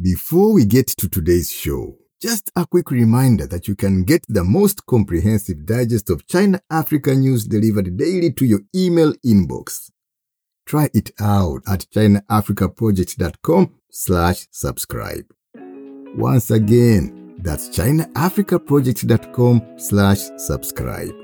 Before we get to today's show, just a quick reminder that you can get the most comprehensive digest of China Africa news delivered daily to your email inbox. Try it out at chinaafricaproject.com slash subscribe. Once again, that's chinaafricaproject.com slash subscribe.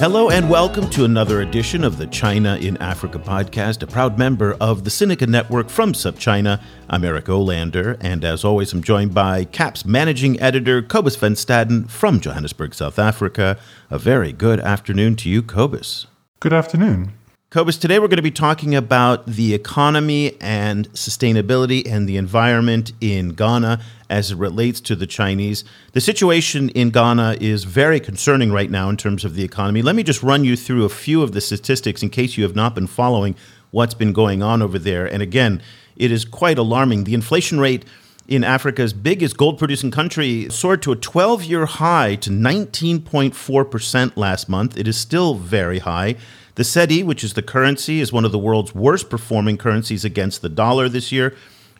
Hello and welcome to another edition of the China in Africa podcast, a proud member of the Sinica Network from SupChina. I'm Eric Olander, and as always, I'm joined by CAP's managing editor, Cobus Van Staden from Johannesburg, South Africa. A very good afternoon to you, Cobus. Good afternoon. Cobus, today we're going to be talking about the economy and sustainability and the environment in Ghana as it relates to the Chinese. The situation in Ghana is very concerning right now in terms of the economy. Let me just run you through a few of the statistics in case you have not been following what's been going on over there. And again, it is quite alarming. The inflation rate in Africa's biggest gold producing country soared to a 12 year high to 19.4% last month. It is still very high. The cedi, which is the currency, is one of the world's worst performing currencies against the dollar this year.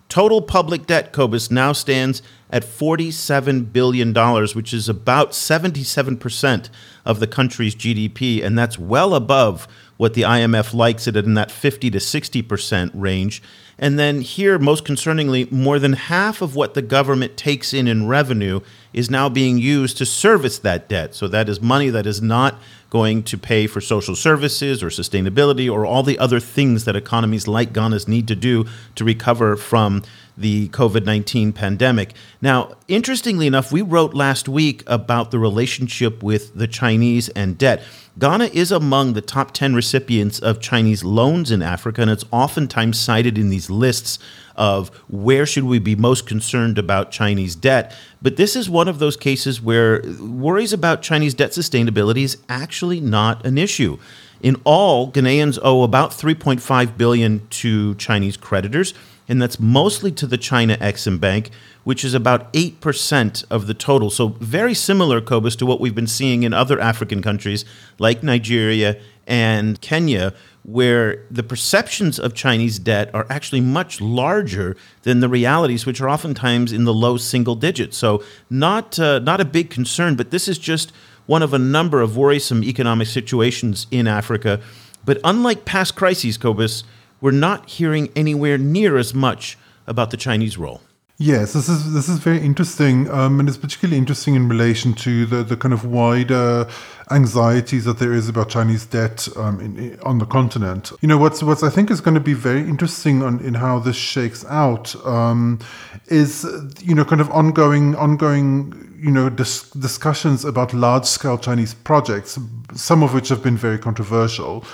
Total public debt, Cobus, now stands at $47 billion, which is about 77% of the country's GDP, and that's well above what the IMF likes it in that 50 to 60% range. And then here, most concerningly, more than half of what the government takes in in revenue is now being used to service that debt. So that is money that is not going to pay for social services or sustainability or all the other things that economies like Ghana's need to do to recover from the COVID 19 pandemic. Now, interestingly enough, we wrote last week about the relationship with the Chinese and debt. Ghana is among the top 10 recipients of Chinese loans in Africa, and it's oftentimes cited in these lists of where should we be most concerned about Chinese debt. But this is one of those cases where worries about Chinese debt sustainability is actually not an issue. In all, Ghanaians owe about 3.5 billion to Chinese creditors and that's mostly to the China Exim Bank, which is about 8% of the total. So, very similar, Cobus, to what we've been seeing in other African countries like Nigeria and Kenya, where the perceptions of Chinese debt are actually much larger than the realities, which are oftentimes in the low single digits. So, not, uh, not a big concern, but this is just one of a number of worrisome economic situations in Africa. But unlike past crises, Cobus, we're not hearing anywhere near as much about the Chinese role. Yes, this is this is very interesting, um, and it's particularly interesting in relation to the, the kind of wider anxieties that there is about Chinese debt um, in, in, on the continent. You know, what's what's I think is going to be very interesting on, in how this shakes out um, is you know kind of ongoing ongoing you know dis- discussions about large scale Chinese projects, some of which have been very controversial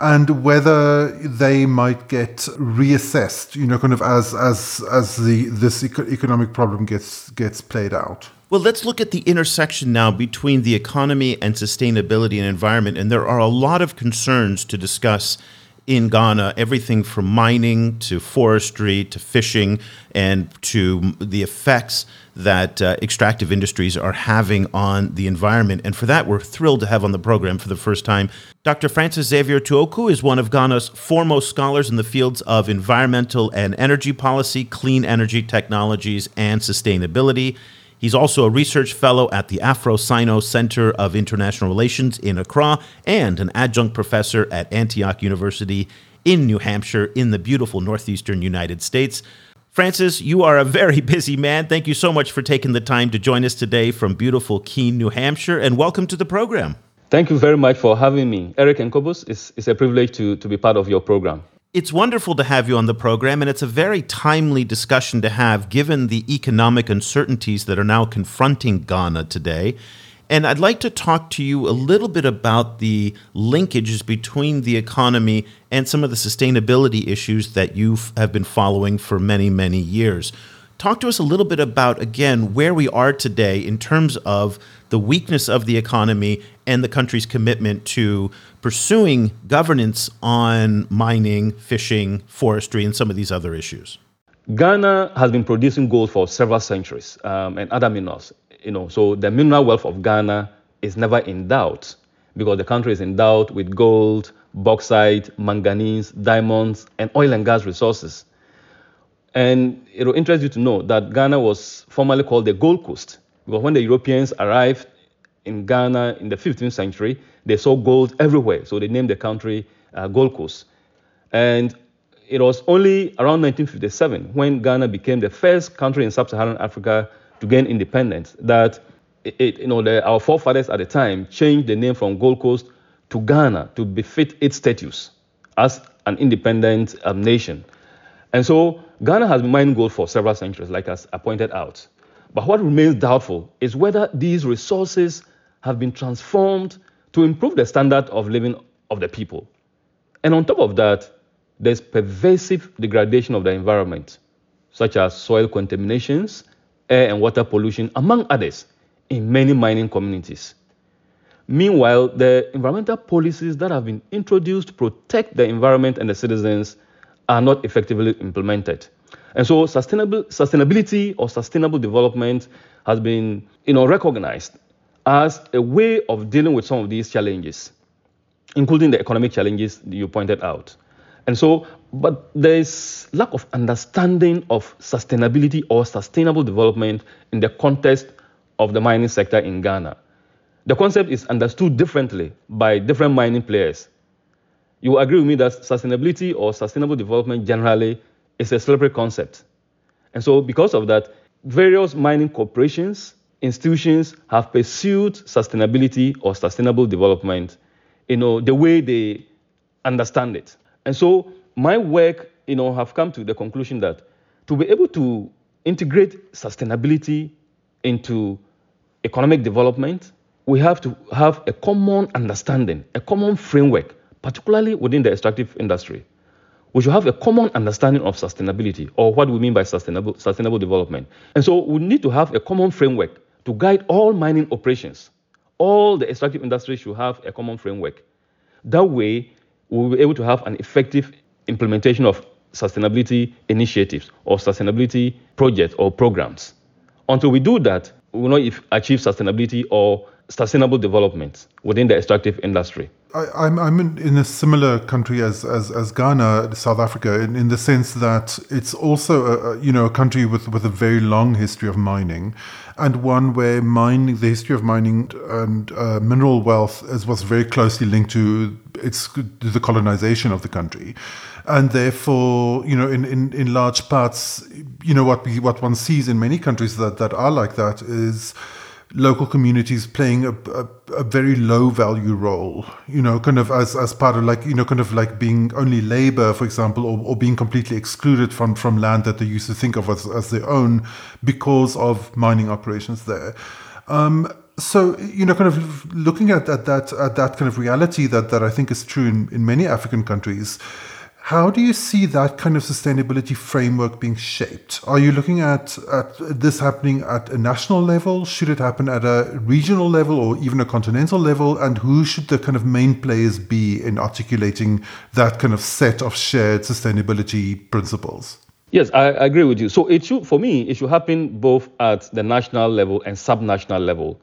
and whether they might get reassessed, you know, kind of as as as the this economic problem gets gets played out. Well, let's look at the intersection now between the economy and sustainability and environment, and there are a lot of concerns to discuss in Ghana, everything from mining to forestry to fishing and to the effects that uh, extractive industries are having on the environment. And for that, we're thrilled to have on the program for the first time Dr. Francis Xavier Tuokuu is one of Ghana's foremost scholars in the fields of environmental and energy policy, clean energy technologies, and sustainability. He's also a research fellow at the Afro Sino Center of International Relations in Accra and an adjunct professor at Antioch University in New Hampshire in the beautiful northeastern United States. Francis, you are a very busy man. Thank you so much for taking the time to join us today from beautiful Keene, New Hampshire, and welcome to the program. Thank you very much for having me. Eric and Cobus, it's, it's a privilege to, to be part of your program. It's wonderful to have you on the program, and it's a very timely discussion to have given the economic uncertainties that are now confronting Ghana today. And I'd like to talk to you a little bit about the linkages between the economy and some of the sustainability issues that you have been following for many, many years. Talk to us a little bit about, again, where we are today in terms of the weakness of the economy and the country's commitment to pursuing governance on mining, fishing, forestry, and some of these other issues. Ghana has been producing gold for several centuries um, and other minerals. You know, so the mineral wealth of Ghana is never in doubt because the country is endowed with gold, bauxite, manganese, diamonds, and oil and gas resources. And it will interest you to know that Ghana was formerly called the Gold Coast because when the Europeans arrived in Ghana in the 15th century, they saw gold everywhere. So they named the country uh, Gold Coast. And it was only around 1957 when Ghana became the first country in sub-Saharan Africa to gain independence that it, you know, the, our forefathers at the time changed the name from Gold Coast to Ghana to befit its status as an independent um, nation. And so Ghana has mining gold for several centuries, like as I pointed out. But what remains doubtful is whether these resources have been transformed to improve the standard of living of the people. And on top of that, there's pervasive degradation of the environment, such as soil contaminations, air and water pollution, among others, in many mining communities. Meanwhile, the environmental policies that have been introduced to protect the environment and the citizens are not effectively implemented. And so sustainable, sustainability or sustainable development has been you know, recognized as a way of dealing with some of these challenges, including the economic challenges you pointed out. And so, but there's lack of understanding of sustainability or sustainable development in the context of the mining sector in Ghana. The concept is understood differently by different mining players. You agree with me that sustainability or sustainable development generally is a slippery concept. And so, because of that, various mining corporations, institutions have pursued sustainability or sustainable development, you know, the way they understand it. And so my work, you know, have come to the conclusion that to be able to integrate sustainability into economic development, we have to have a common understanding, a common framework, particularly within the extractive industry. We should have a common understanding of sustainability or what we mean by sustainable, sustainable development. And so we need to have a common framework to guide all mining operations. All the extractive industries should have a common framework. That way, we'll be able to have an effective implementation of sustainability initiatives or sustainability projects or programs. Until we do that, we will not achieve sustainability or sustainable development within the extractive industry. I, am I'm, I'm in a similar country as, as, as Ghana, South Africa, in, in the sense that it's also a, you know a country with, with a very long history of mining, and one where mining, the history of mining and uh, mineral wealth, is was very closely linked to its to the colonization of the country, and therefore you know in, in, in large parts, you know what we what one sees in many countries that, that are like that is local communities playing a, a, a, very low value role, you know, kind of as, as part of like, you know, kind of like being only labor, for example, or, or being completely excluded from, from land that they used to think of as, as their own because of mining operations there. Um, so you know, kind of looking at, at that at that kind of reality that, that I think is true in, in many African countries, how do you see that kind of sustainability framework being shaped? Are you looking at, at this happening at a national level? Should it happen at a regional level or even a continental level? And who should the kind of main players be in articulating that kind of set of shared sustainability principles? Yes, I agree with you. So it should, for me, it should happen both at the national level and subnational level.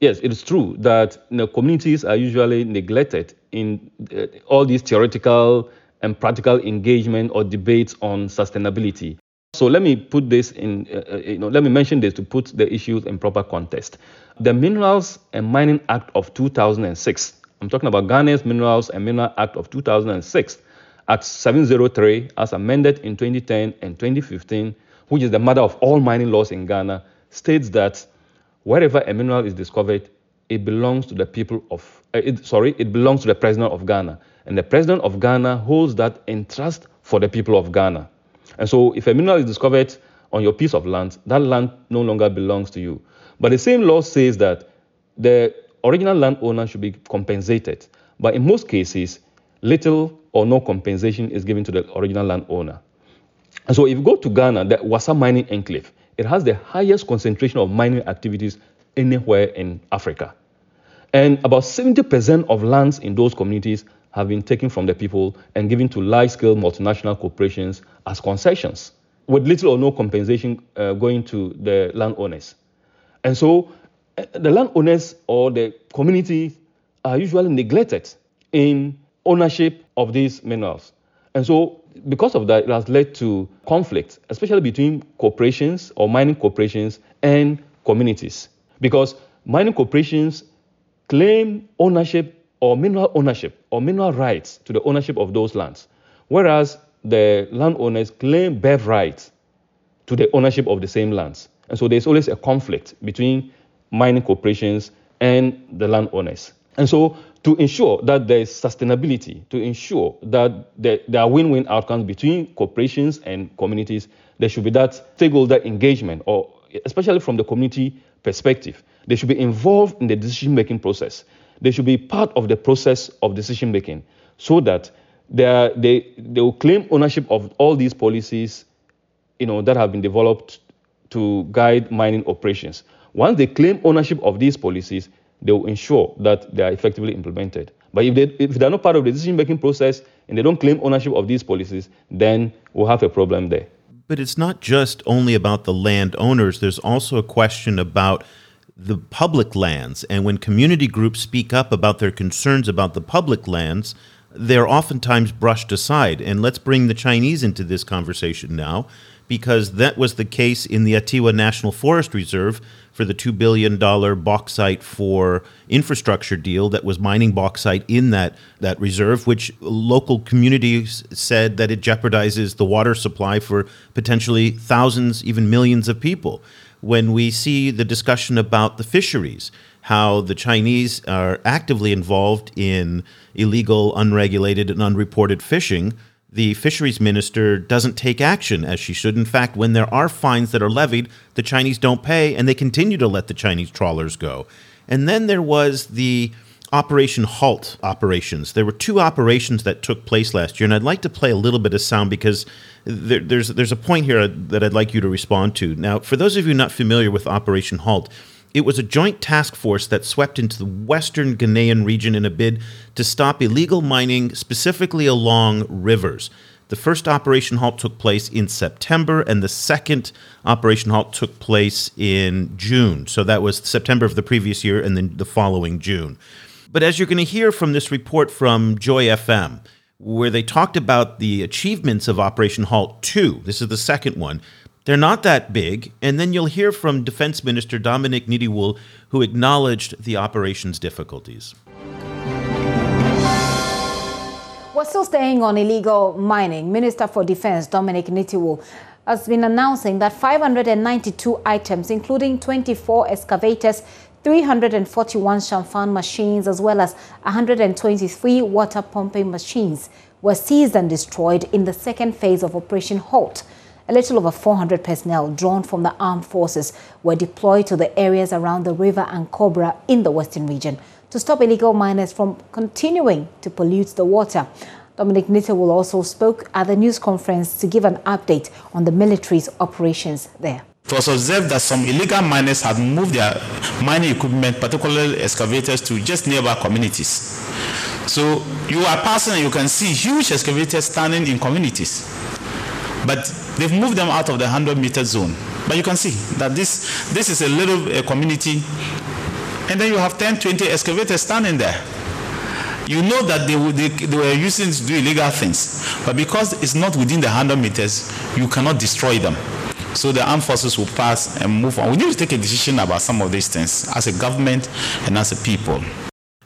Yes, it is true that you know, communities are usually neglected in uh, all these theoretical and practical engagement or debates on sustainability. So let me put this in, uh, uh, you know, let me mention this to put the issues in proper context. The Minerals and Mining Act of 2006, I'm talking about Ghana's Minerals and Mineral Act of 2006, Act 703, as amended in 2010 and 2015, which is the mother of all mining laws in Ghana, states that wherever a mineral is discovered, it belongs to the people of, uh, it, sorry, it belongs to the president of Ghana. And the president of Ghana holds that in trust for the people of Ghana. And so if a mineral is discovered on your piece of land, that land no longer belongs to you. But the same law says that the original landowner should be compensated. But in most cases, little or no compensation is given to the original landowner. And so if you go to Ghana, the Wassa mining enclave, it has the highest concentration of mining activities anywhere in Africa. And about 70% of lands in those communities have been taken from the people and given to large scale multinational corporations as concessions, with little or no compensation uh, going to the landowners. And so uh, the landowners or the community are usually neglected in ownership of these minerals. And so, because of that, it has led to conflict, especially between corporations or mining corporations and communities. Because mining corporations claim ownership or mineral ownership or mineral rights to the ownership of those lands, whereas the landowners claim birth rights to the ownership of the same lands. And so there's always a conflict between mining corporations and the landowners. And so to ensure that there is sustainability, to ensure that there, there are win-win outcomes between corporations and communities, there should be that stakeholder engagement, or especially from the community perspective. They should be involved in the decision-making process. They should be part of the process of decision-making so that they, are, they, they will claim ownership of all these policies you know, that have been developed to guide mining operations. Once they claim ownership of these policies, they will ensure that they are effectively implemented. But if, they, if they're not part of the decision making process and they don't claim ownership of these policies, then we'll have a problem there. But it's not just only about the landowners, there's also a question about the public lands. And when community groups speak up about their concerns about the public lands, they're oftentimes brushed aside. And let's bring the Chinese into this conversation now, because that was the case in the Atiwa National Forest Reserve for the $2 billion bauxite for infrastructure deal that was mining bauxite in that, that reserve, which local communities said that it jeopardizes the water supply for potentially thousands, even millions of people. When we see the discussion about the fisheries, how the Chinese are actively involved in illegal, unregulated, and unreported fishing the fisheries minister doesn't take action as she should. In fact, when there are fines that are levied, the Chinese don't pay and they continue to let the Chinese trawlers go. And then there was the Operation Halt operations. There were two operations that took place last year, and I'd like to play a little bit of sound because there, there's there's a point here that I'd like you to respond to. Now, for those of you not familiar with Operation Halt, it was a joint task force that swept into the western Ghanaian region in a bid to stop illegal mining, specifically along rivers. The first Operation Halt took place in September, and the second Operation Halt took place in June. So that was September of the previous year and then the following June. But as you're going to hear from this report from Joy FM, where they talked about the achievements of Operation Halt 2, this is the second one, they're not that big. And then you'll hear from Defense Minister Dominic Nitiwul, who acknowledged the operation's difficulties. We're still staying on illegal mining. Minister for Defense Dominic Nitiwul has been announcing that 592 items, including 24 excavators, 341 Chanfan machines, as well as 123 water pumping machines, were seized and destroyed in the second phase of Operation HALT. A little over 400 personnel drawn from the armed forces were deployed to the areas around the river Ankobra in the western region to stop illegal miners from continuing to pollute the water. Dominic Nitiwul also spoke at the news conference to give an update on the military's operations there. It was observed that some illegal miners had moved their mining equipment, particularly excavators, to just nearby communities. So you are passing and you can see huge excavators standing in communities. But they've moved them out of the 100 meter zone. But you can see that this, this is a little community, and then you have 10, 20 excavators standing there. You know that they, they, they were using to do illegal things, but because it's not within the 100 meters, you cannot destroy them. So the armed forces will pass and move on. We need to take a decision about some of these things as a government and as a people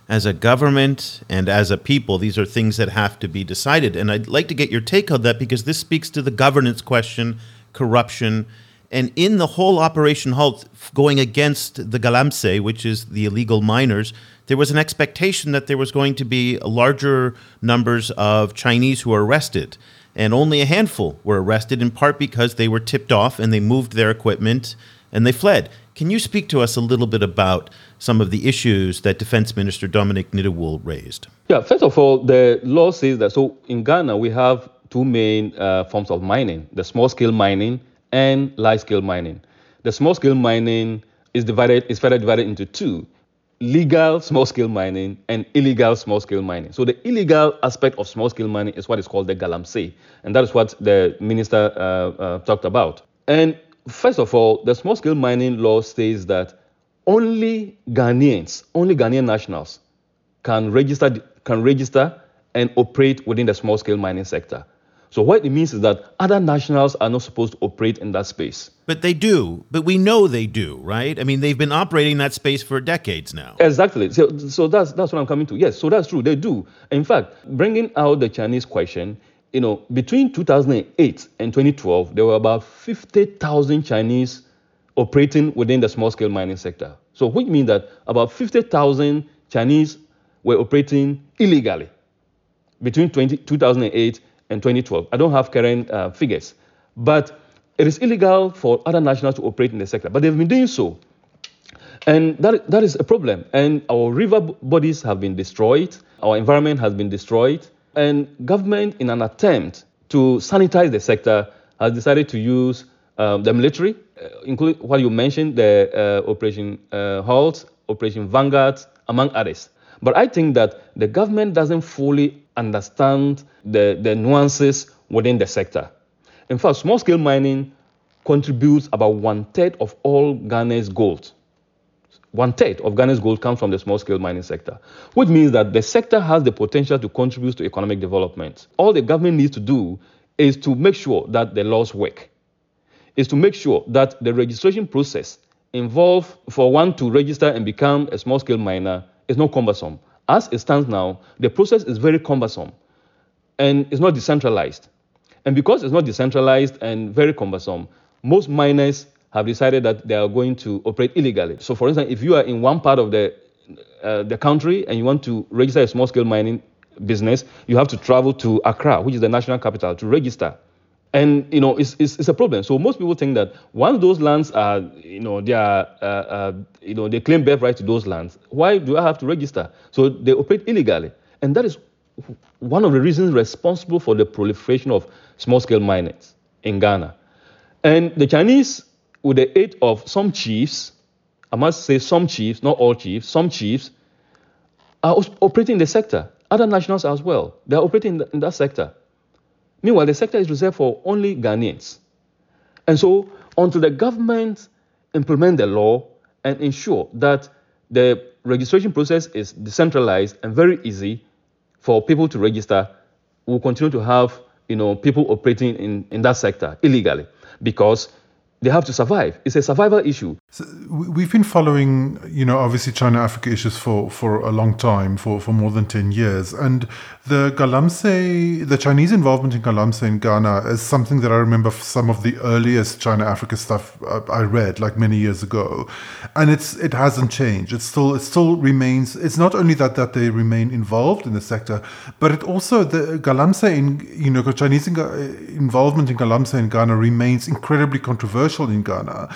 as a government and as a people, these are things that have to be decided. And I'd like to get your take on that because this speaks to the governance question, corruption, and in the whole Operation Halt going against the Galamsey, which is the illegal miners, there was an expectation that there was going to be larger numbers of Chinese who were arrested. And only a handful were arrested, in part because they were tipped off and they moved their equipment and they fled. Can you speak to us a little bit about some of the issues that Defense Minister Dominic Nitiwul raised. Yeah, first of all, the law says that so in Ghana we have two main uh, forms of mining the small scale mining and large scale mining. The small scale mining is divided is further divided into two legal small scale mining and illegal small scale mining. So the illegal aspect of small scale mining is what is called the galamsey, and that is what the minister uh, uh, talked about. And first of all, the small scale mining law states that only Ghanaians, only Ghanaian nationals can register can register and operate within the small scale mining sector. So what it means is that other nationals are not supposed to operate in that space. But they do. But we know they do, right? I mean, they've been operating that space for decades now. Exactly. So, so that's that's what I'm coming to. Yes, so that's true. They do. In fact, bringing out the Chinese question, you know, between 2008 and 2012, there were about 50,000 Chinese operating within the small scale mining sector. So, which means that about 50,000 Chinese were operating illegally between 20, 2008 and 2012. I don't have current uh, figures, but it is illegal for other nationals to operate in the sector, but they've been doing so. And that, that is a problem. And our river bodies have been destroyed, our environment has been destroyed, and government, in an attempt to sanitize the sector, has decided to use um, the military, uh, including what you mentioned, the uh, Operation uh, Halt, Operation Vanguard, among others. But I think that the government doesn't fully understand the, the nuances within the sector. In fact, small scale mining contributes about one third of all Ghana's gold. One third of Ghana's gold comes from the small scale mining sector, which means that the sector has the potential to contribute to economic development. All the government needs to do is to make sure that the laws work, is to make sure that the registration process involved for one to register and become a small scale miner is not cumbersome. As it stands now, the process is very cumbersome and it's not decentralized. And because it's not decentralized and very cumbersome, most miners have decided that they are going to operate illegally. So, for instance, if you are in one part of the uh, the country and you want to register a small scale mining business, you have to travel to Accra, which is the national capital, to register. And you know, it's, it's, it's, a problem. So most people think that once those lands are, you know, they are, uh, uh, you know, they claim birthright to those lands. Why do I have to register? So they operate illegally, and that is one of the reasons responsible for the proliferation of small-scale miners in Ghana. And the Chinese, with the aid of some chiefs, I must say some chiefs, not all chiefs, some chiefs, are operating in the sector. Other nationals as well. They are operating in that sector. Meanwhile, the sector is reserved for only Ghanaians. And so, until the government implement the law and ensure that the registration process is decentralized and very easy for people to register, we'll continue to have you know, people operating in, in that sector illegally because they have to survive. It's a survival issue. So we've been following, you know, obviously China Africa issues for, for a long time, for, for more than 10 years. And the Galamsey, the Chinese involvement in Galamsey in Ghana is something that I remember some of the earliest China Africa stuff uh, I read like many years ago. And it's it hasn't changed. It still it still remains it's not only that that they remain involved in the sector, but it also the Galamsey in you know Chinese involvement in Galamsey in Ghana remains incredibly controversial controversial in Ghana.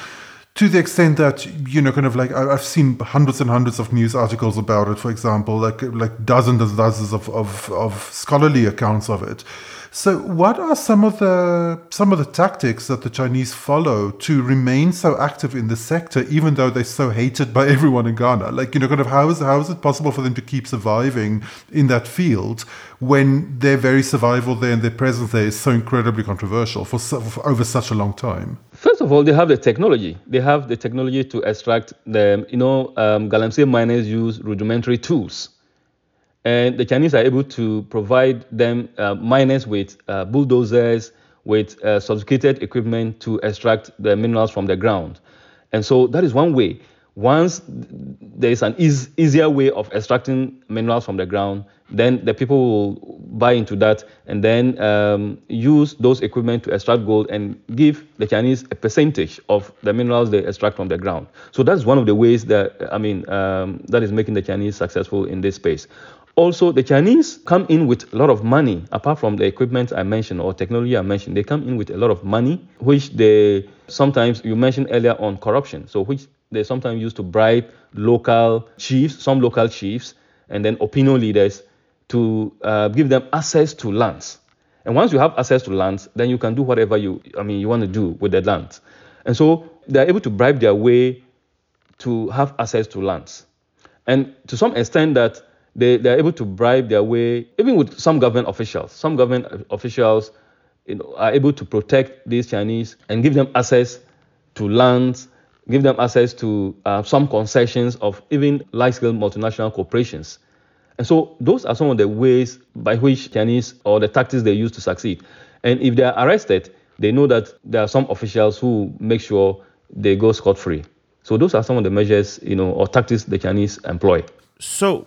To the extent that you know kind of like i've seen hundreds and hundreds of news articles about it for example like like dozens and dozens of, of, of scholarly accounts of it. So what are some of the some of the tactics that the chinese follow to remain so active in the sector even though they're so hated by everyone in ghana? Like you know kind of how is how is it possible for them to keep surviving in that field when their very survival there and their presence there is so incredibly controversial for, for over such a long time First of all, they have the technology. They have the technology to extract the, you know, um, Galamsey miners use rudimentary tools. And the Chinese are able to provide them uh, miners with uh, bulldozers, with uh, sophisticated equipment to extract the minerals from the ground. And so that is one way. Once there is an eas- easier way of extracting minerals from the ground, then the people will buy into that and then um, use those equipment to extract gold and give the Chinese a percentage of the minerals they extract from the ground. So that's one of the ways that I mean um, that is making the Chinese successful in this space. Also, the Chinese come in with a lot of money, apart from the equipment I mentioned or technology I mentioned. They come in with a lot of money, which they sometimes you mentioned earlier on corruption. So which they sometimes use to bribe local chiefs, some local chiefs, and then opinion leaders to uh, give them access to lands. And once you have access to lands, then you can do whatever you, I mean, you want to do with the lands. And so they're able to bribe their way to have access to lands. And to some extent that they, they're able to bribe their way, even with some government officials. Some government officials you know, are able to protect these Chinese and give them access to lands, give them access to uh, some concessions of even large-scale multinational corporations. And so those are some of the ways by which Chinese or the tactics they use to succeed. And if they are arrested, they know that there are some officials who make sure they go scot-free. So those are some of the measures, you know, or tactics the Chinese employ. So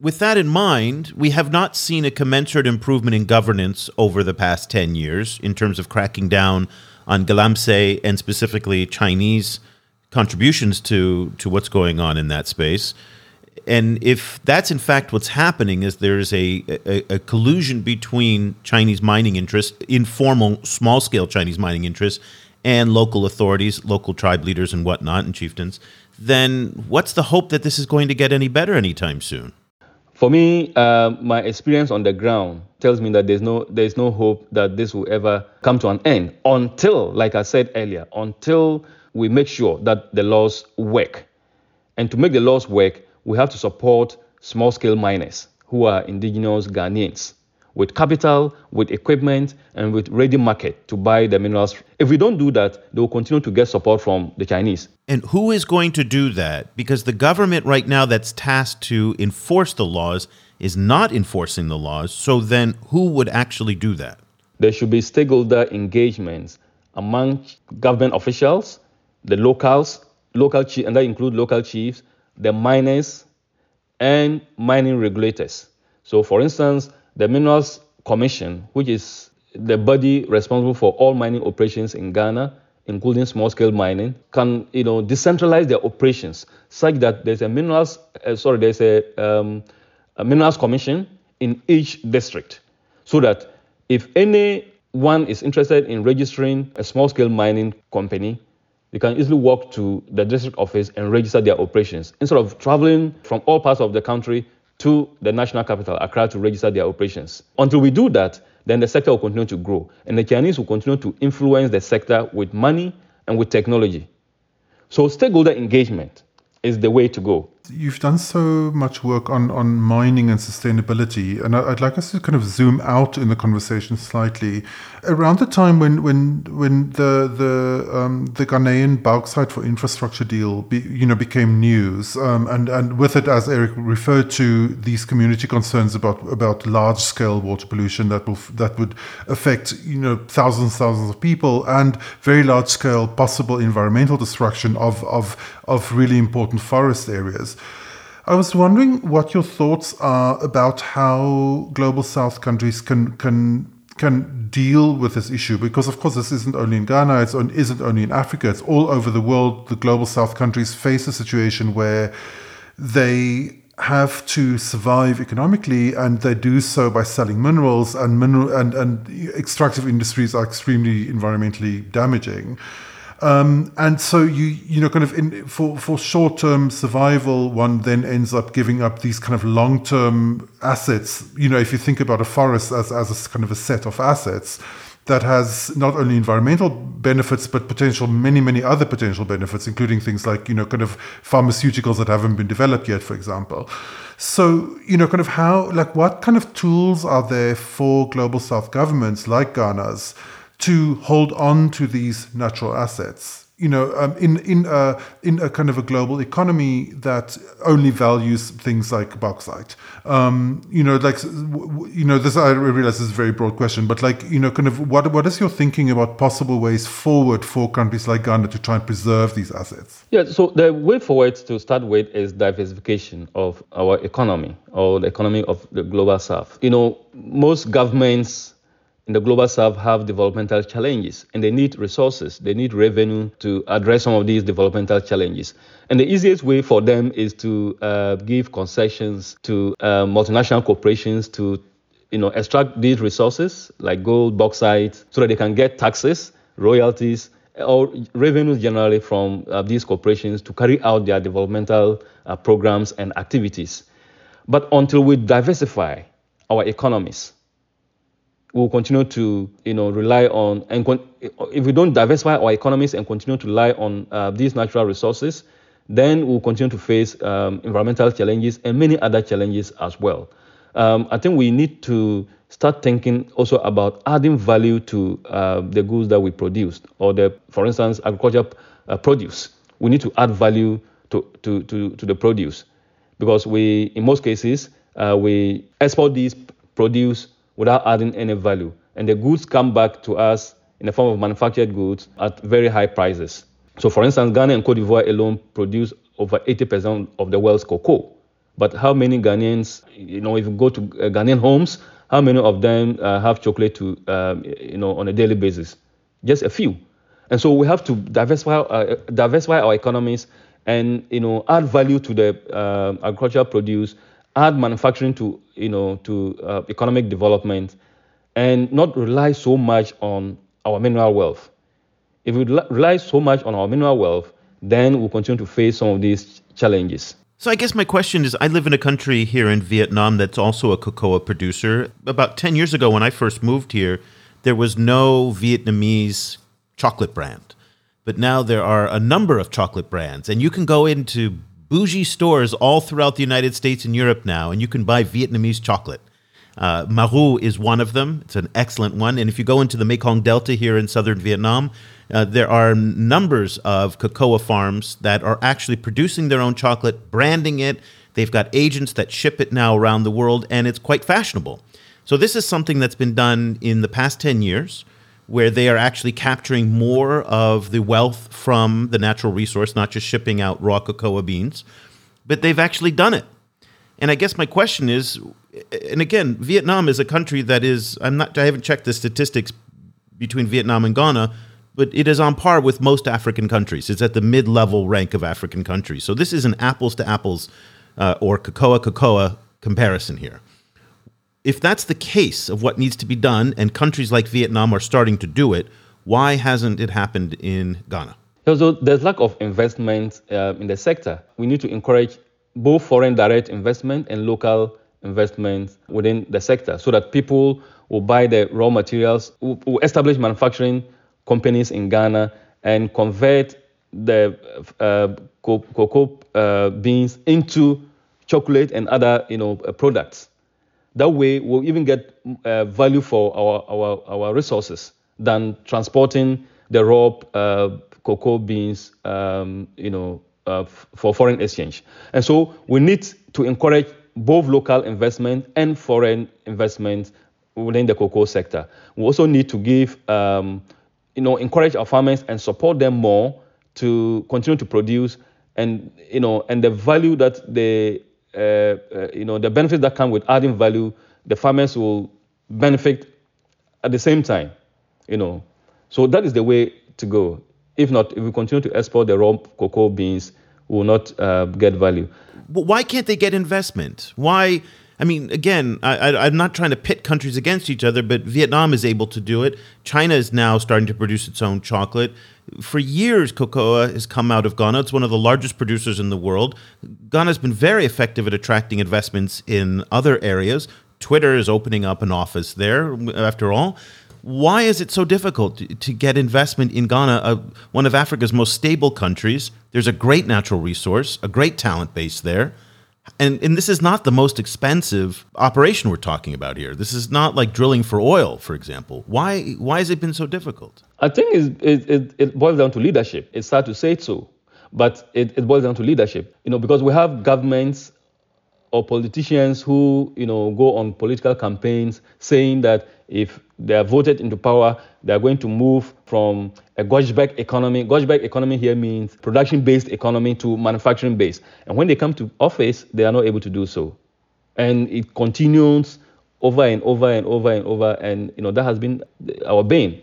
with that in mind, we have not seen a commensurate improvement in governance over the past 10 years in terms of cracking down on galamsey and specifically Chinese contributions to, to what's going on in that space. And if that's in fact what's happening, is there's a, a, a collusion between Chinese mining interests, informal, small scale Chinese mining interests, and local authorities, local tribe leaders, and whatnot, and chieftains, then what's the hope that this is going to get any better anytime soon? For me, uh, my experience on the ground tells me that there's no there's no hope that this will ever come to an end until, like I said earlier, until we make sure that the laws work. And to make the laws work, we have to support small-scale miners who are indigenous Ghanaians with capital, with equipment, and with ready market to buy the minerals. If we don't do that, they will continue to get support from the Chinese. And who is going to do that? Because the government right now that's tasked to enforce the laws is not enforcing the laws. So then who would actually do that? There should be stakeholder engagements among government officials, the locals, local chiefs, and that include local chiefs, the miners, and mining regulators. So, for instance, the Minerals Commission, which is the body responsible for all mining operations in Ghana, including small-scale mining, can you know decentralize their operations such that there's a minerals uh, sorry there's a, um, a minerals commission in each district, so that if anyone is interested in registering a small-scale mining company, they can easily walk to the district office and register their operations instead of traveling from all parts of the country to the national capital, Accra, to register their operations. Until we do that, then the sector will continue to grow. And the Chinese will continue to influence the sector with money and with technology. So, stakeholder engagement is the way to go. You've done so much work on, on mining and sustainability, and I'd like us to kind of zoom out in the conversation slightly. Around the time when when when the the um, the Ghanaian bauxite for infrastructure deal, be, you know, became news, um, and and with it, as Eric referred to, these community concerns about about large scale water pollution that will that would affect you know thousands thousands of people and very large scale possible environmental destruction of of of really important forest areas. I was wondering what your thoughts are about how global South countries can can can deal with this issue because of course this isn't only in Ghana it's on, isn't only in Africa it's all over the world. The global south countries face a situation where they have to survive economically and they do so by selling minerals and mineral and, and extractive industries are extremely environmentally damaging um, and so you you know kind of in, for for short term survival, one then ends up giving up these kind of long term assets. You know, if you think about a forest as as a kind of a set of assets that has not only environmental benefits but potential many many other potential benefits, including things like you know kind of pharmaceuticals that haven't been developed yet, for example. So you know kind of how like what kind of tools are there for global South governments like Ghana's? To hold on to these natural assets. You know, um, in in a in a kind of a global economy that only values things like bauxite. Um, you know, like you know, this I realize is a very broad question, but like you know, kind of what what is your thinking about possible ways forward for countries like Ghana to try and preserve these assets? Yeah, so the way forward to start with is diversification of our economy or the economy of the global south. You know, most governments in the global south have developmental challenges and they need resources, they need revenue to address some of these developmental challenges. And the easiest way for them is to uh, give concessions to uh, multinational corporations to you know, extract these resources like gold, bauxite, so that they can get taxes, royalties, or revenues generally from uh, these corporations to carry out their developmental uh, programs and activities. But until we diversify our economies, we'll continue to you know rely on and con- if we don't diversify our economies and continue to rely on uh, these natural resources, then we'll continue to face um, environmental challenges and many other challenges as well. Um, I think we need to start thinking also about adding value to uh, the goods that we produce, or the, for instance, agriculture uh, produce. We need to add value to, to, to, to the produce because we, in most cases, uh, we export these produce without adding any value, and the goods come back to us in the form of manufactured goods at very high prices. So, for instance, Ghana and Cote d'Ivoire alone produce over 80% of the world's cocoa. But how many Ghanaians, you know, if you go to uh, Ghanaian homes, how many of them uh, have chocolate to, um, you know, on a daily basis? Just a few. And so we have to diversify, uh, diversify our economies and, you know, add value to the uh, agricultural produce, add manufacturing to, you know, to uh, economic development, and not rely so much on our mineral wealth. If we rely so much on our mineral wealth, then we'll continue to face some of these challenges. So I guess my question is I live in a country here in Vietnam that's also a cocoa producer. About 10 years ago when I first moved here, there was no Vietnamese chocolate brand. But now there are a number of chocolate brands and you can go into bougie stores all throughout the United States and Europe now and you can buy Vietnamese chocolate. Uh, Marou is one of them. It's an excellent one. And if you go into the Mekong Delta here in southern Vietnam, uh, there are numbers of cocoa farms that are actually producing their own chocolate, branding it. They've got agents that ship it now around the world, and it's quite fashionable. So, this is something that's been done in the past 10 years where they are actually capturing more of the wealth from the natural resource, not just shipping out raw cocoa beans, but they've actually done it. And I guess my question is, and again, Vietnam is a country that is, I'm not, I haven't checked the statistics between Vietnam and Ghana, but it is on par with most African countries. It's at the mid level rank of African countries. So this is an apples to apples uh, or cocoa cocoa comparison here. If that's the case of what needs to be done, and countries like Vietnam are starting to do it, why hasn't it happened in Ghana? So there's lack of investment uh, in the sector. We need to encourage both foreign direct investment and local investment within the sector so that people will buy the raw materials, will establish manufacturing companies in Ghana and convert the uh, cocoa uh, beans into chocolate and other you know uh, products. That way, we'll even get uh, value for our, our, our resources than transporting the raw uh, cocoa beans, um, you know, uh, for foreign exchange. And so we need to encourage both local investment and foreign investment within the cocoa sector. We also need to give um, you know, encourage our farmers and support them more to continue to produce and you know and the value that the uh, you know the benefits that come with adding value the farmers will benefit at the same time you know so that is the way to go if not if we continue to export the raw cocoa beans we will not uh, get value why can't they get investment why I mean, again, I, am not trying to pit countries against each other, but Vietnam is able to do it. China is now starting to produce its own chocolate. For years, cocoa has come out of Ghana. It's one of the largest producers in the world. Ghana has been very effective at attracting investments in other areas. Twitter is opening up an office there, after all. Why is it so difficult to get investment in Ghana, uh, one of Africa's most stable countries? There's a great natural resource, a great talent base there. And, and this is not the most expensive operation we're talking about here. This is not like drilling for oil, for example. Why, why has it been so difficult? I think it, it, it boils down to leadership. It's sad to say it so, but it, it boils down to leadership. You know, because we have governments or politicians who, you know, go on political campaigns saying that if they are voted into power, they are going to move from a Gojbek economy. Gojbek economy here means production-based economy to manufacturing-based. And when they come to office, they are not able to do so. And it continues over and over and over and over. And you know that has been our bane.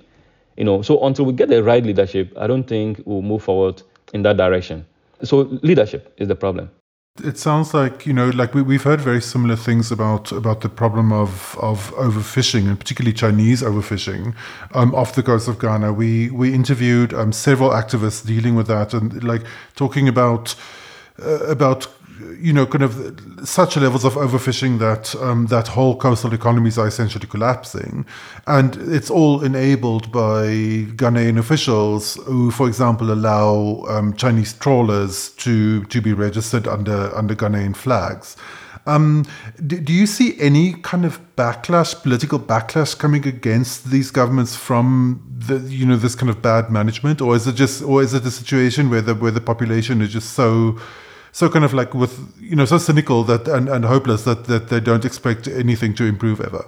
You know, so until we get the right leadership, I don't think we'll move forward in that direction. So leadership is the problem. It sounds like you know, like we, we've heard very similar things about about the problem of of overfishing, and particularly Chinese overfishing um, off the coast of Ghana. We we interviewed um, several activists dealing with that, and like talking about uh, about you know, kind of such levels of overfishing that um, that whole coastal economies are essentially collapsing, and it's all enabled by Ghanaian officials who, for example, allow um, Chinese trawlers to to be registered under under Ghanaian flags. Um, do, do, you see any kind of backlash, political backlash, coming against these governments from the you know this kind of bad management, or is it just, or is it a situation where the where the population is just so so kind of like with you know so cynical that and, and hopeless that that they don't expect anything to improve ever.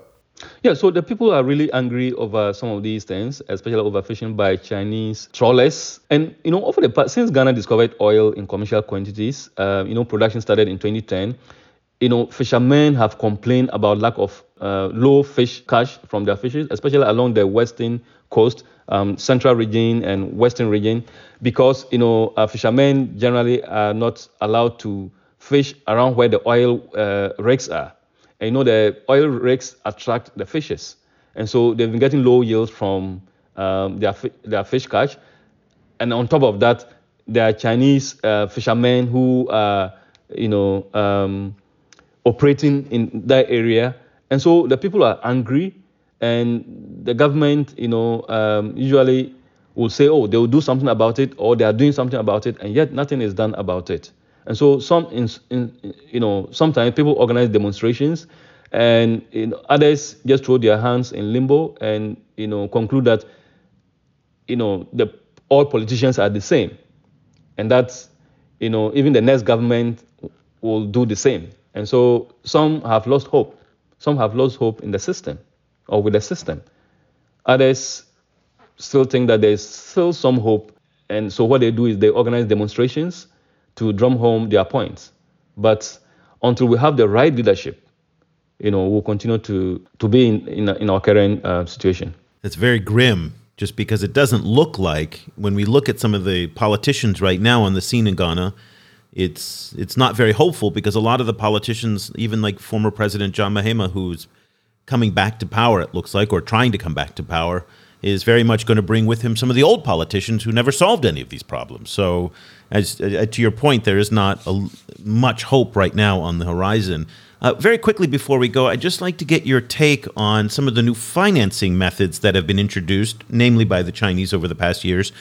Yeah, so the people are really angry over some of these things, especially over fishing by Chinese trawlers. And you know, over the past, since Ghana discovered oil in commercial quantities, uh, you know, production started in 2010. You know, fishermen have complained about lack of uh, low fish catch from their fishes, especially along the western coast, um, central region and western region, because you know uh, fishermen generally are not allowed to fish around where the oil uh, rigs are. And you know the oil rigs attract the fishes, and so they've been getting low yields from um, their their fish catch. And on top of that, there are Chinese uh, fishermen who are you know um, operating in that area, and so the people are angry and the government, you know, um, usually will say, oh, they will do something about it, or they are doing something about it, and yet nothing is done about it. And so, some, in, in, you know, sometimes people organize demonstrations, and you know, others just throw their hands in limbo and you know conclude that you know the all politicians are the same, and that's you know even the next government will do the same. And so, some have lost hope. Some have lost hope in the system or with the system. Others still think that there's still some hope. And so what they do is they organize demonstrations to drum home their points. But until we have the right leadership, you know, we'll continue to, to be in, in, in our current uh, situation. That's very grim, just because it doesn't look like, when we look at some of the politicians right now on the scene in Ghana, it's it's not very hopeful because a lot of the politicians, even like former President John Mahama, who's coming back to power, it looks like, or trying to come back to power, is very much going to bring with him some of the old politicians who never solved any of these problems. So, as uh, to your point, there is not a, much hope right now on the horizon. Uh, very quickly before we go, I'd just like to get your take on some of the new financing methods that have been introduced, namely by the Chinese over the past years,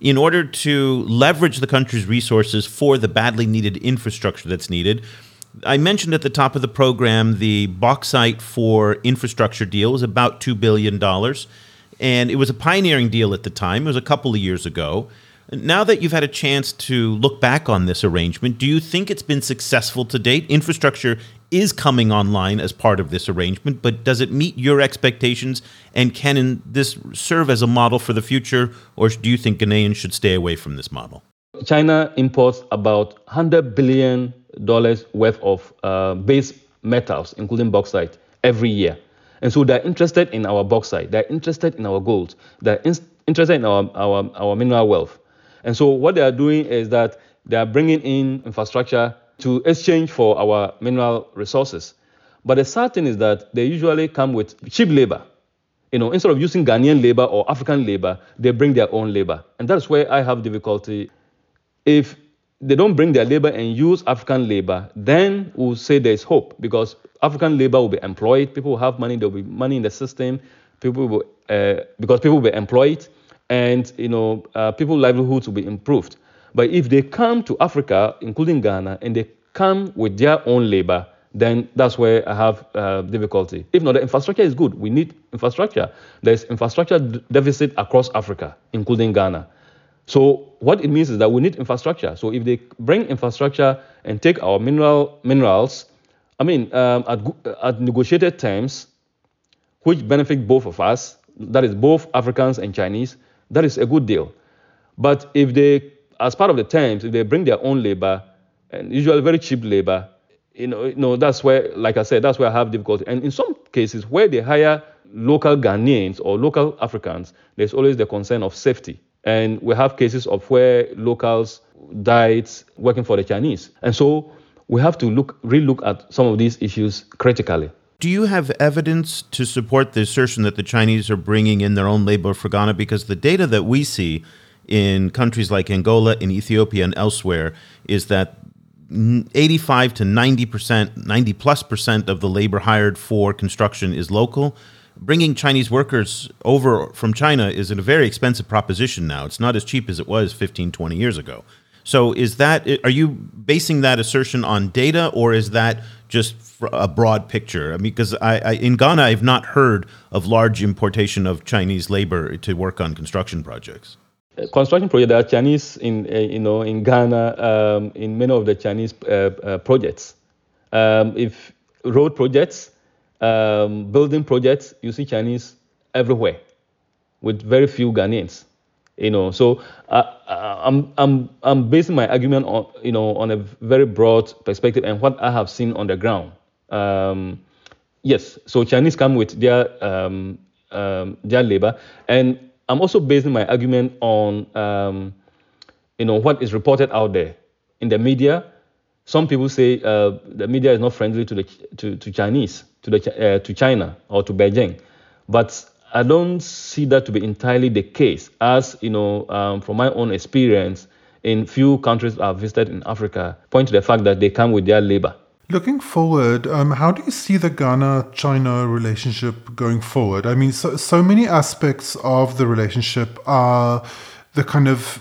in order to leverage the country's resources for the badly needed infrastructure that's needed. I mentioned at the top of the program the bauxite for infrastructure deal was about $2 billion. And it was a pioneering deal at the time. It was a couple of years ago. Now that you've had a chance to look back on this arrangement, do you think it's been successful to date? Infrastructure is coming online as part of this arrangement, but does it meet your expectations? And can this serve as a model for the future, or do you think Ghanaians should stay away from this model? China imports about 100 billion dollars worth of uh, base metals, including bauxite, every year. And so they're interested in our bauxite, they're interested in our gold, they're in- interested in our, our, our mineral wealth. And so what they are doing is that they are bringing in infrastructure to exchange for our mineral resources. But the sad thing is that they usually come with cheap labor. You know, instead of using Ghanaian labor or African labor, they bring their own labor. And that's where I have difficulty. If they don't bring their labor and use African labor, then we'll say there's hope because African labor will be employed. People will have money. There will be money in the system. People will, uh, because people will be employed, and you know, uh, people's livelihoods will be improved. But if they come to Africa, including Ghana, and they come with their own labor, then that's where I have uh, difficulty. If not, the infrastructure is good. We need infrastructure. There's infrastructure deficit across Africa, including Ghana. So what it means is that we need infrastructure. So if they bring infrastructure and take our mineral minerals, I mean, um, at, at negotiated terms, which benefit both of us, that is both Africans and Chinese, that is a good deal. But if they, as part of the terms, if they bring their own labor, and usually very cheap labor, you know, you know, that's where, like I said, that's where I have difficulty. And in some cases, where they hire local Ghanaians or local Africans, there's always the concern of safety. And we have cases of where locals died working for the Chinese. And so we have to look relook at some of these issues critically. Do you have evidence to support the assertion that the Chinese are bringing in their own labor for Ghana? Because the data that we see in countries like Angola, in Ethiopia, and elsewhere is that 85 to 90 percent, 90 plus percent of the labor hired for construction is local. Bringing Chinese workers over from China is a very expensive proposition now. It's not as cheap as it was 15, 20 years ago. So, is that are you basing that assertion on data, or is that just a broad picture? I mean, because I, I, in Ghana, I've not heard of large importation of Chinese labor to work on construction projects construction projects There are Chinese in uh, you know in Ghana um, in many of the Chinese uh, uh, projects. Um, if road projects, um, building projects, you see Chinese everywhere, with very few Ghanaians. You know, so I'm I'm I'm basing my argument on you know on a very broad perspective and what I have seen on the ground. Um, yes, so Chinese come with their um, um, their labor and I'm also basing my argument on, um, you know, what is reported out there in the media. Some people say uh, the media is not friendly to the to, to Chinese, to the uh, to China or to Beijing, but I don't see that to be entirely the case. As you know, um, from my own experience, in few countries I've visited in Africa, point to the fact that they come with their labor. Looking forward, um, how do you see the Ghana China relationship going forward? I mean, so, so many aspects of the relationship are the kind of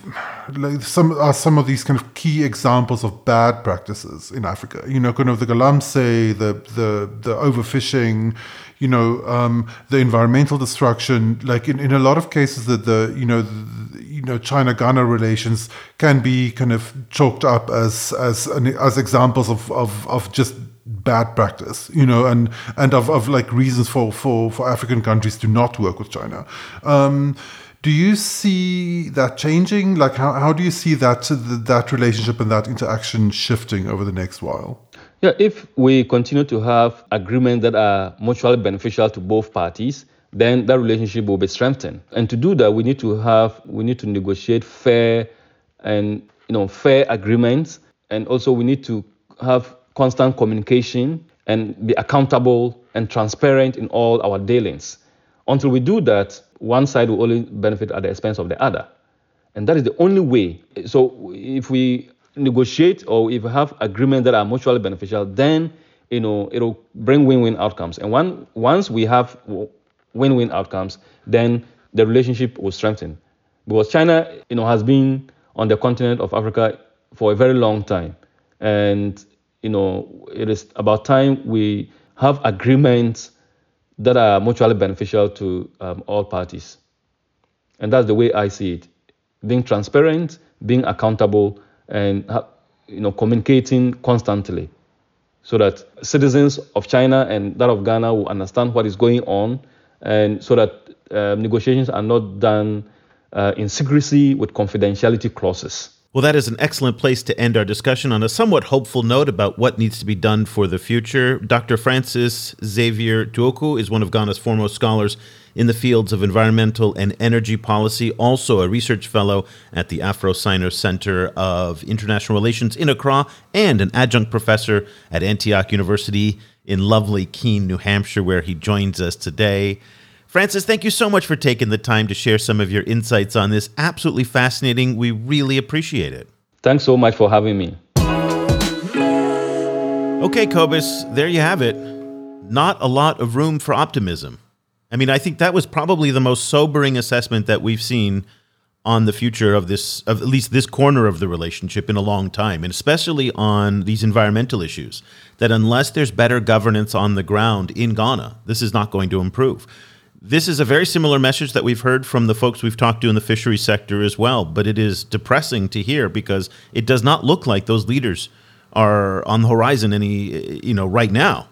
like some are some of these kind of key examples of bad practices in Africa. You know, kind of the galamsey, the the the overfishing, you know, um, the environmental destruction. Like in, in a lot of cases, that the you know the, you know China Ghana relations can be kind of chalked up as as as examples of of of just bad practice, you know, and and of, of like reasons for for for African countries to not work with China. Um, do you see that changing? Like, how, how do you see that that relationship and that interaction shifting over the next while? Yeah, if we continue to have agreements that are mutually beneficial to both parties, then that relationship will be strengthened. And to do that, we need to have we need to negotiate fair and you know fair agreements, and also we need to have constant communication and be accountable and transparent in all our dealings. Until we do that, one side will only benefit at the expense of the other. And that is the only way. So if we negotiate or if we have agreements that are mutually beneficial, then you know it'll bring win-win outcomes. And one, once we have win-win outcomes, then the relationship will strengthen. Because China, you know, has been on the continent of Africa for a very long time, and you know, it is about time we have agreements that are mutually beneficial to um, all parties. And that's the way I see it: being transparent, being accountable, and you know, communicating constantly, so that citizens of China and that of Ghana will understand what is going on and so that uh, negotiations are not done uh, in secrecy with confidentiality clauses. Well, that is an excellent place to end our discussion on a somewhat hopeful note about what needs to be done for the future. Dr. Francis Xavier Tuokuu is one of Ghana's foremost scholars in the fields of environmental and energy policy, also a research fellow at the Afro-Sino Center of International Relations in Accra, and an adjunct professor at Antioch University in lovely Keene, New Hampshire, where he joins us today. Francis, thank you so much for taking the time to share some of your insights on this. Absolutely fascinating. We really appreciate it. Thanks so much for having me. Okay, Cobus, there you have it. Not a lot of room for optimism. I mean, I think that was probably the most sobering assessment that we've seen on the future of this, of at least this corner of the relationship in a long time, and especially on these environmental issues. That unless there's better governance on the ground in Ghana, this is not going to improve. This is a very similar message that we've heard from the folks we've talked to in the fishery sector as well, but it is depressing to hear because it does not look like those leaders are on the horizon any, you know, right now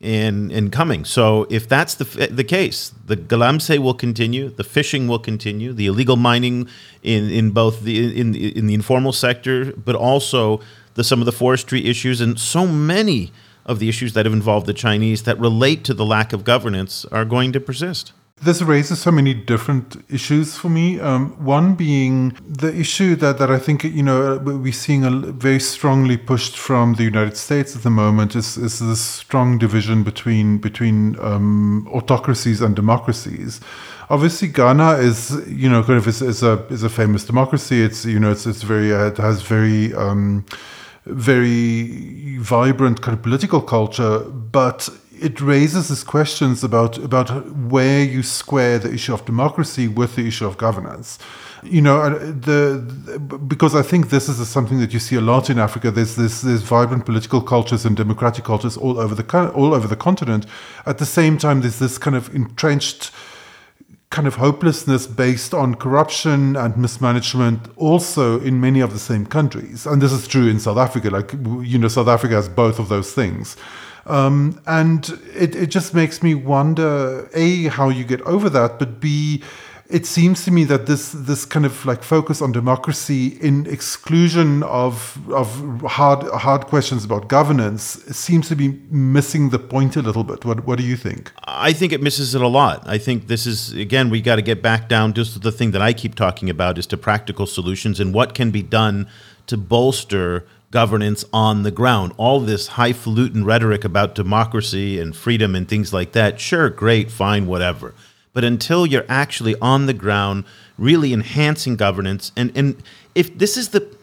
in in coming. So if that's the the case, the galamsey will continue, the fishing will continue, the illegal mining in in both the in in the informal sector, but also the some of the forestry issues and so many of the issues that have involved the Chinese that relate to the lack of governance are going to persist. this raises so many different issues for me. Um, one being the issue that, that I think you know we're seeing a very strongly pushed from the United States at the moment is is this strong division between between um, autocracies and democracies. Obviously, Ghana is you know kind of is, is a is a famous democracy. It's you know it's it's very uh, it has very um, very vibrant kind of political culture, but it raises these questions about about where you square the issue of democracy with the issue of governance. You know, the, the because I think this is something that you see a lot in Africa. There's this there's vibrant political cultures and democratic cultures all over the all over the continent. At the same time, there's this kind of entrenched kind of hopelessness based on corruption and mismanagement also in many of the same countries. And this is true in south africa like you know south africa has both of those things. Um, and it, it just makes me wonder a how you get over that but b it seems to me that this this kind of like focus on democracy in exclusion of of hard hard questions about governance seems to be missing the point a little bit. What what do you think? I think it misses it a lot. I think this is again we got to get back down just to the thing that I keep talking about is to practical solutions and what can be done to bolster governance on the ground. All this highfalutin rhetoric about democracy and freedom and things like that, sure, great, fine, whatever. But until you're actually on the ground, really enhancing governance, and, and if this is the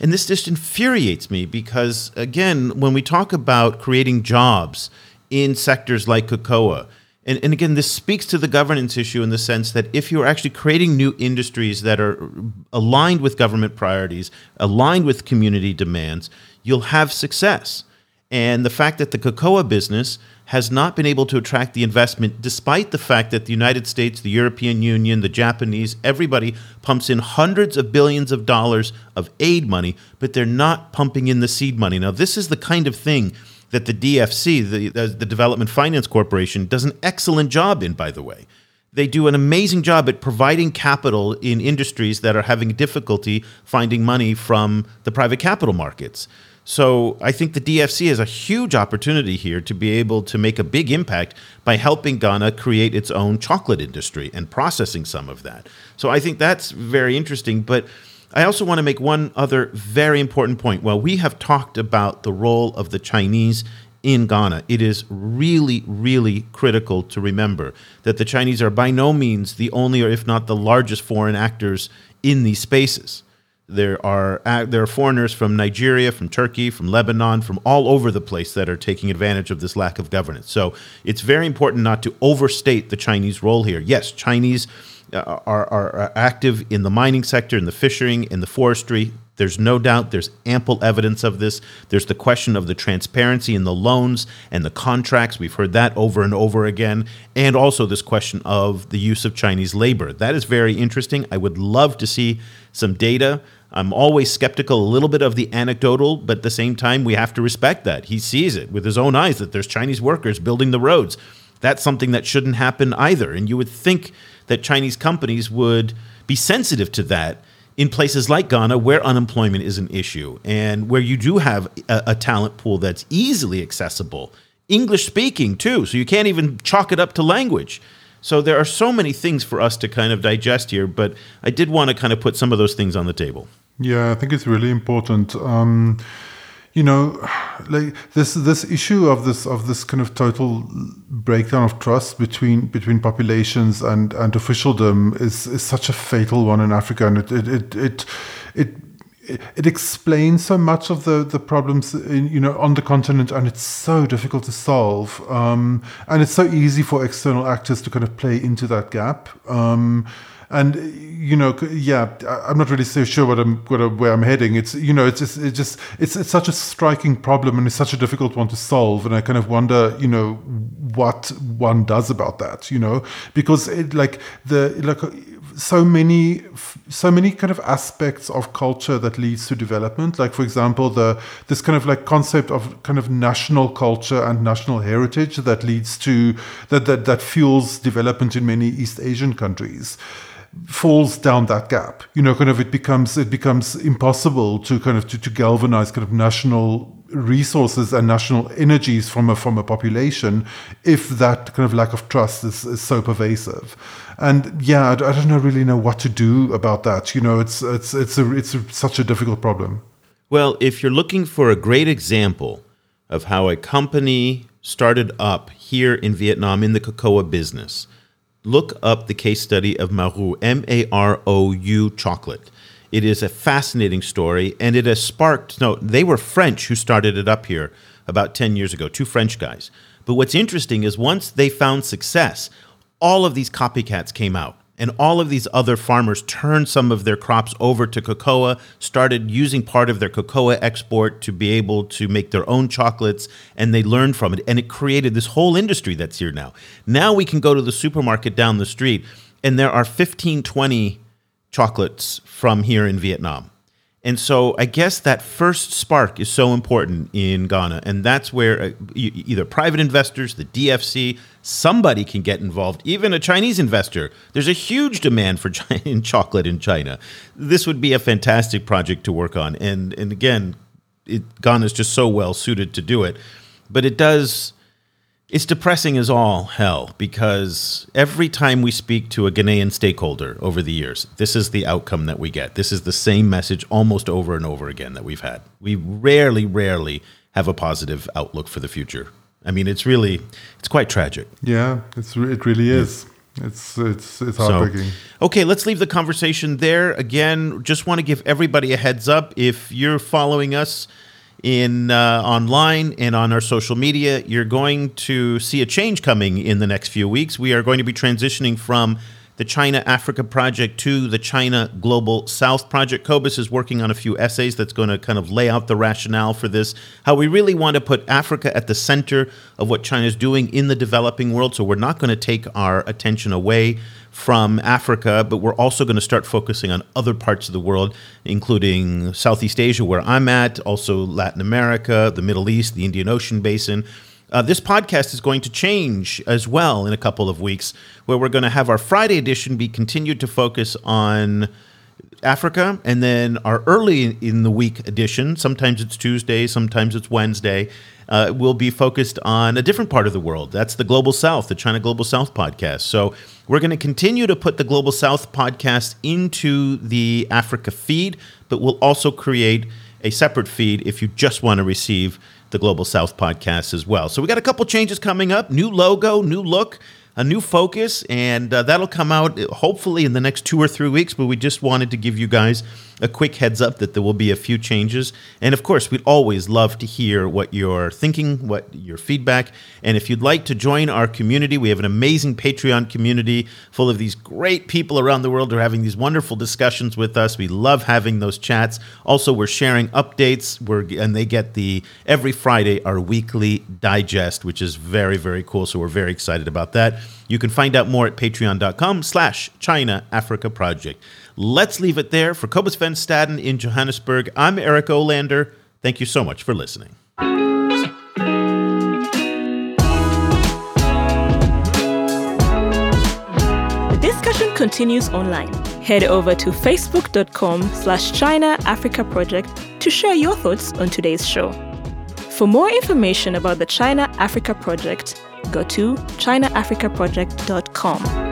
and this just infuriates me because again, when we talk about creating jobs in sectors like cocoa, and, and again, this speaks to the governance issue in the sense that if you're actually creating new industries that are aligned with government priorities, aligned with community demands, you'll have success. And the fact that the cocoa business has not been able to attract the investment, despite the fact that the United States, the European Union, the Japanese, everybody pumps in hundreds of billions of dollars of aid money, but they're not pumping in the seed money. Now, this is the kind of thing that the DFC, the, the Development Finance Corporation, does an excellent job in, by the way. They do an amazing job at providing capital in industries that are having difficulty finding money from the private capital markets. So I think the DFC has a huge opportunity here to be able to make a big impact by helping Ghana create its own chocolate industry and processing some of that. So I think that's very interesting. But I also want to make one other very important point. While we have talked about the role of the Chinese in Ghana, it is really, really critical to remember that the Chinese are by no means the only, or if not the largest, foreign actors in these spaces. There are uh, there are foreigners from Nigeria, from Turkey, from Lebanon, from all over the place that are taking advantage of this lack of governance. So it's very important not to overstate the Chinese role here. Yes, Chinese uh, are, are active in the mining sector, in the fishing, in the forestry. There's no doubt there's ample evidence of this. There's the question of the transparency in the loans and the contracts. We've heard that over and over again. And also this question of the use of Chinese labor. That is very interesting. I would love to see some data. I'm always skeptical a little bit of the anecdotal, but at the same time, we have to respect that. He sees it with his own eyes that there's Chinese workers building the roads. That's something that shouldn't happen either. And you would think that Chinese companies would be sensitive to that in places like Ghana, where unemployment is an issue and where you do have a, a talent pool that's easily accessible, English speaking too. So you can't even chalk it up to language. So there are so many things for us to kind of digest here, but I did want to kind of put some of those things on the table. Yeah, I think it's really important. Um, you know, like this this issue of this of this kind of total breakdown of trust between between populations and and officialdom is is such a fatal one in Africa, and it it it it, it it explains so much of the the problems in, you know on the continent and it's so difficult to solve um, and it's so easy for external actors to kind of play into that gap um, and you know yeah i'm not really so sure what i'm what, where i'm heading. It's you know it's just it's just it's it's such a striking problem and it's such a difficult one to solve and i kind of wonder you know what one does about that you know because it like the like so many so many kind of aspects of culture that leads to development. Like for example the this kind of like concept of kind of national culture and national heritage that leads to that that, that fuels development in many east asian countries falls down that gap you know kind of it becomes it becomes impossible to kind of to, to galvanize kind of national resources and national energies from a from a population if that kind of lack of trust is, is so pervasive. And yeah I, I don't know, really know what to do about that you know it's it's it's a it's a, such a difficult problem. Well, if you're looking for a great example of how a company started up here in Vietnam in the cocoa business, look up the case study of Marou, M A R O U chocolate. It is a fascinating story, and it has sparked. No, they were French who started it up here about 10 years ago, two French guys. But what's interesting is once they found success, all of these copycats came out. And all of these other farmers turned some of their crops over to cocoa, started using part of their cocoa export to be able to make their own chocolates, and they learned from it. And it created this whole industry that's here now. Now we can go to the supermarket down the street, and there are 15, 20 chocolates from here in Vietnam. And so I guess that first spark is so important in Ghana. And that's where uh, either private investors, the DFC, somebody can get involved, even a Chinese investor. There's a huge demand for in chocolate in China. This would be a fantastic project to work on. And, and again, it, Ghana is just so well suited to do it. But it does it's depressing as all hell because every time we speak to a Ghanaian stakeholder over the years, this is the outcome that we get. This is the same message almost over and over again that we've had. We rarely, rarely have a positive outlook for the future. I mean, it's really, it's quite tragic. yeah it's it really is it's it's it's So, heartbreaking okay, let's leave the conversation there. Again, just want to give everybody a heads up. If you're following us in uh, online and on our social media, you're going to see a change coming in the next few weeks. We are going to be transitioning from the China Africa project to the China Global South project. Cobus is working on a few essays that's going to kind of lay out the rationale for this, how we really want to put Africa at the center of what China is doing in the developing world. So we're not going to take our attention away from Africa, but we're also going to start focusing on other parts of the world, including Southeast Asia, where I'm at, also Latin America, the Middle East, the Indian Ocean basin. Uh, this podcast is going to change as well in a couple of weeks, where we're going to have our Friday edition be continued to focus on Africa, and then our early in the week edition, sometimes it's Tuesday, sometimes it's Wednesday, uh, will be focused on a different part of the world. That's the Global South, the China Global South podcast. So we're going to continue to put the Global South podcast into the Africa feed, but we'll also create a separate feed if you just want to receive the Global South podcast as well. So we got a couple changes coming up new logo, new look a new focus, and uh, that'll come out uh, hopefully in the next two or three weeks. But we just wanted to give you guys a quick heads up that there will be a few changes. And of course, we'd always love to hear what you're thinking, what your feedback. And if you'd like to join our community, we have an amazing Patreon community full of these great people around the world who are having these wonderful discussions with us. We love having those chats. Also, we're sharing updates. We're and they get the every Friday our weekly digest, which is very very cool. So we're very excited about that. You can find out more at patreon.com slash China Africa Project. Let's leave it there. For Cobus Van Staden in Johannesburg, I'm Eric Olander. Thank you so much for listening. The discussion continues online. Head over to facebook.com slash China Africa Project to share your thoughts on today's show. For more information about the China Africa Project, go to chinaafricaproject.com.